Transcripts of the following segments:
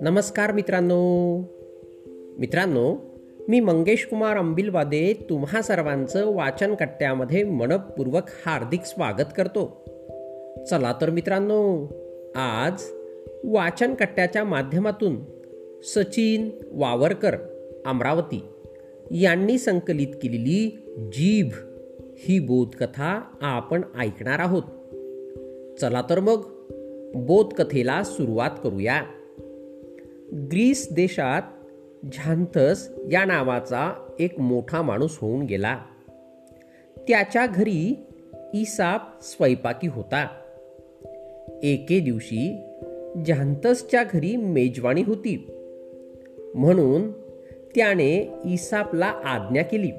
नमस्कार मित्रांनो. मित्रांनो मी मंगेश कुमार अंबिलवादे तुम्हा सर्वांचं वाचन कट्ट्यामध्ये मनपूर्वक हार्दिक स्वागत करतो. चला तर मित्रांनो आज वाचन कट्ट्याच्या माध्यमातून सचिन वावरकर अमरावती यांनी संकलित केलेली जीभ ही बोधकथा आपण ऐकणार आहोत. चला तर मग बोधकथेला सुरुवात करूया. ग्रीस देशात झांथस या नावाचा एक मोठा माणूस होऊन गेला. त्याच्या घरी इसाप स्वयंपाकी होता. एके दिवशी झांथसच्या घरी मेजवाणी होती. म्हणून त्याने इसापला आज्ञा केली.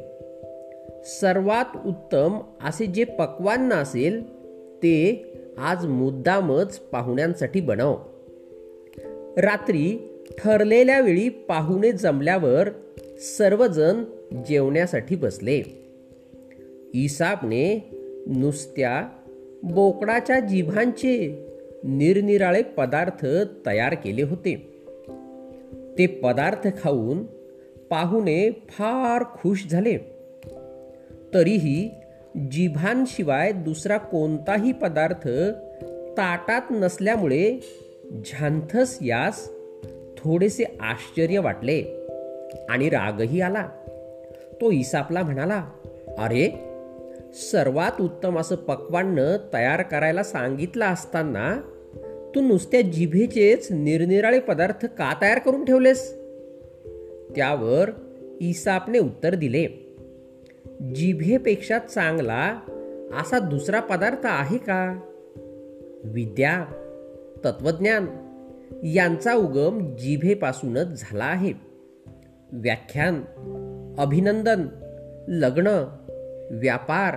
सर्वात उत्तम असे जे पक्वान्न असेल ते आज मुद्दामच पाहुण्यांसाठी बनव. रात्री ठरलेल्या वेळी पाहुणे जमल्यावर सर्वजण जेवण्यासाठी बसले. इसापने नुसत्या बोकडाच्या जिभांचे निरनिराळे पदार्थ तयार केले होते. ते पदार्थ खाऊन पाहुणे फार खुश झाले. तरीही जिभांशिवाय दुसरा कोणताही पदार्थ ताटात नसल्यामुळे झांथस यास थोडेसे आश्चर्य वाटले आणि रागही आला. तो इसापला म्हणाला अरे सर्वात उत्तम असं पक्वान्न तयार करायला सांगितलं असताना तू नुसत्या जिभेचेच निरनिराळे पदार्थ का तयार करून ठेवलेस? त्यावर इसापने उत्तर दिले जिभेपेक्षा चांगला असा दुसरा पदार्थ आहे का? विद्या तत्वज्ञान यांचा उगम जिभेपासूनच झाला आहे. व्याख्यान अभिनंदन लग्न व्यापार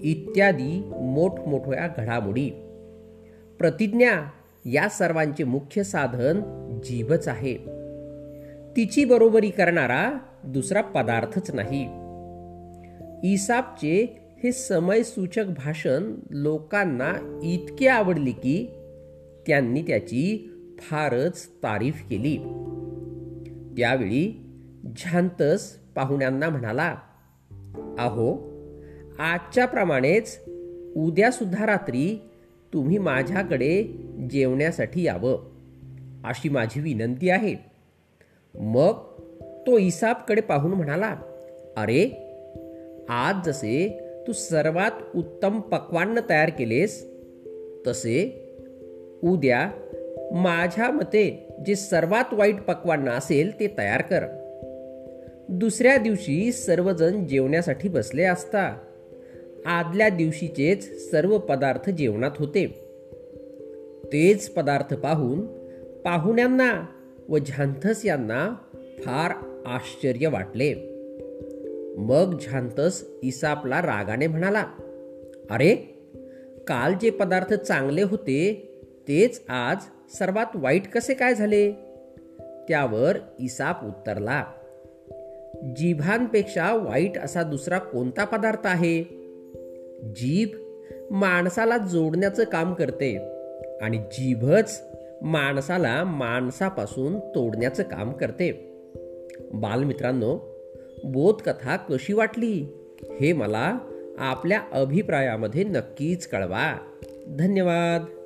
इत्यादी मोठमोठ्या घडामोडी. प्रतिज्ञा या सर्वांचे मुख्य साधन जीभच आहे. तिची बरोबरी करणारा दुसरा पदार्थच नाही. इसापचे हे समयसूचक भाषण लोकांना इतके आवडले की त्यांनी त्याची फारच तारीफ केली. त्यावेळी झांतस पाहुण्यांना म्हणाला अहो आजच्या प्रमाणेच उद्या सुद्धा रात्री तुम्ही माझ्याकडे जेवण्यासाठी यावं अशी माझी विनंती आहे. मग तो इसाबकडे पाहून म्हणाला अरे आज जसे तू सर्वात उत्तम पक्वान्न तयार केलेस तसे उद्या माझ्या मते जे सर्वात वाईट पक्वान्न असेल ते तयार कर. दुसऱ्या दिवशी सर्वजण जेवण्यासाठी बसले असता आदल्या दिवशीचेच सर्व पदार्थ जेवणात होते. तेच पदार्थ पाहून पाहुण्यांना व झांथस यांना फार आश्चर्य वाटले. मग झांतस इसापला रागाने म्हणाला अरे काल जे पदार्थ चांगले होते तेच आज सर्वात वाईट कसे काय झाले? त्यावर इसाप उत्तरला जिभांपेक्षा वाईट असा दुसरा कोणता पदार्थ आहे? जीभ माणसाला जोडण्याचं काम करते आणि जीभच माणसाला माणसापासून तोडण्याचं काम करते. बालमित्रांनो बोधकथा कशी वाटली? हे मला आपल्या अभिप्रायामध्ये नक्कीच कळवा. धन्यवाद.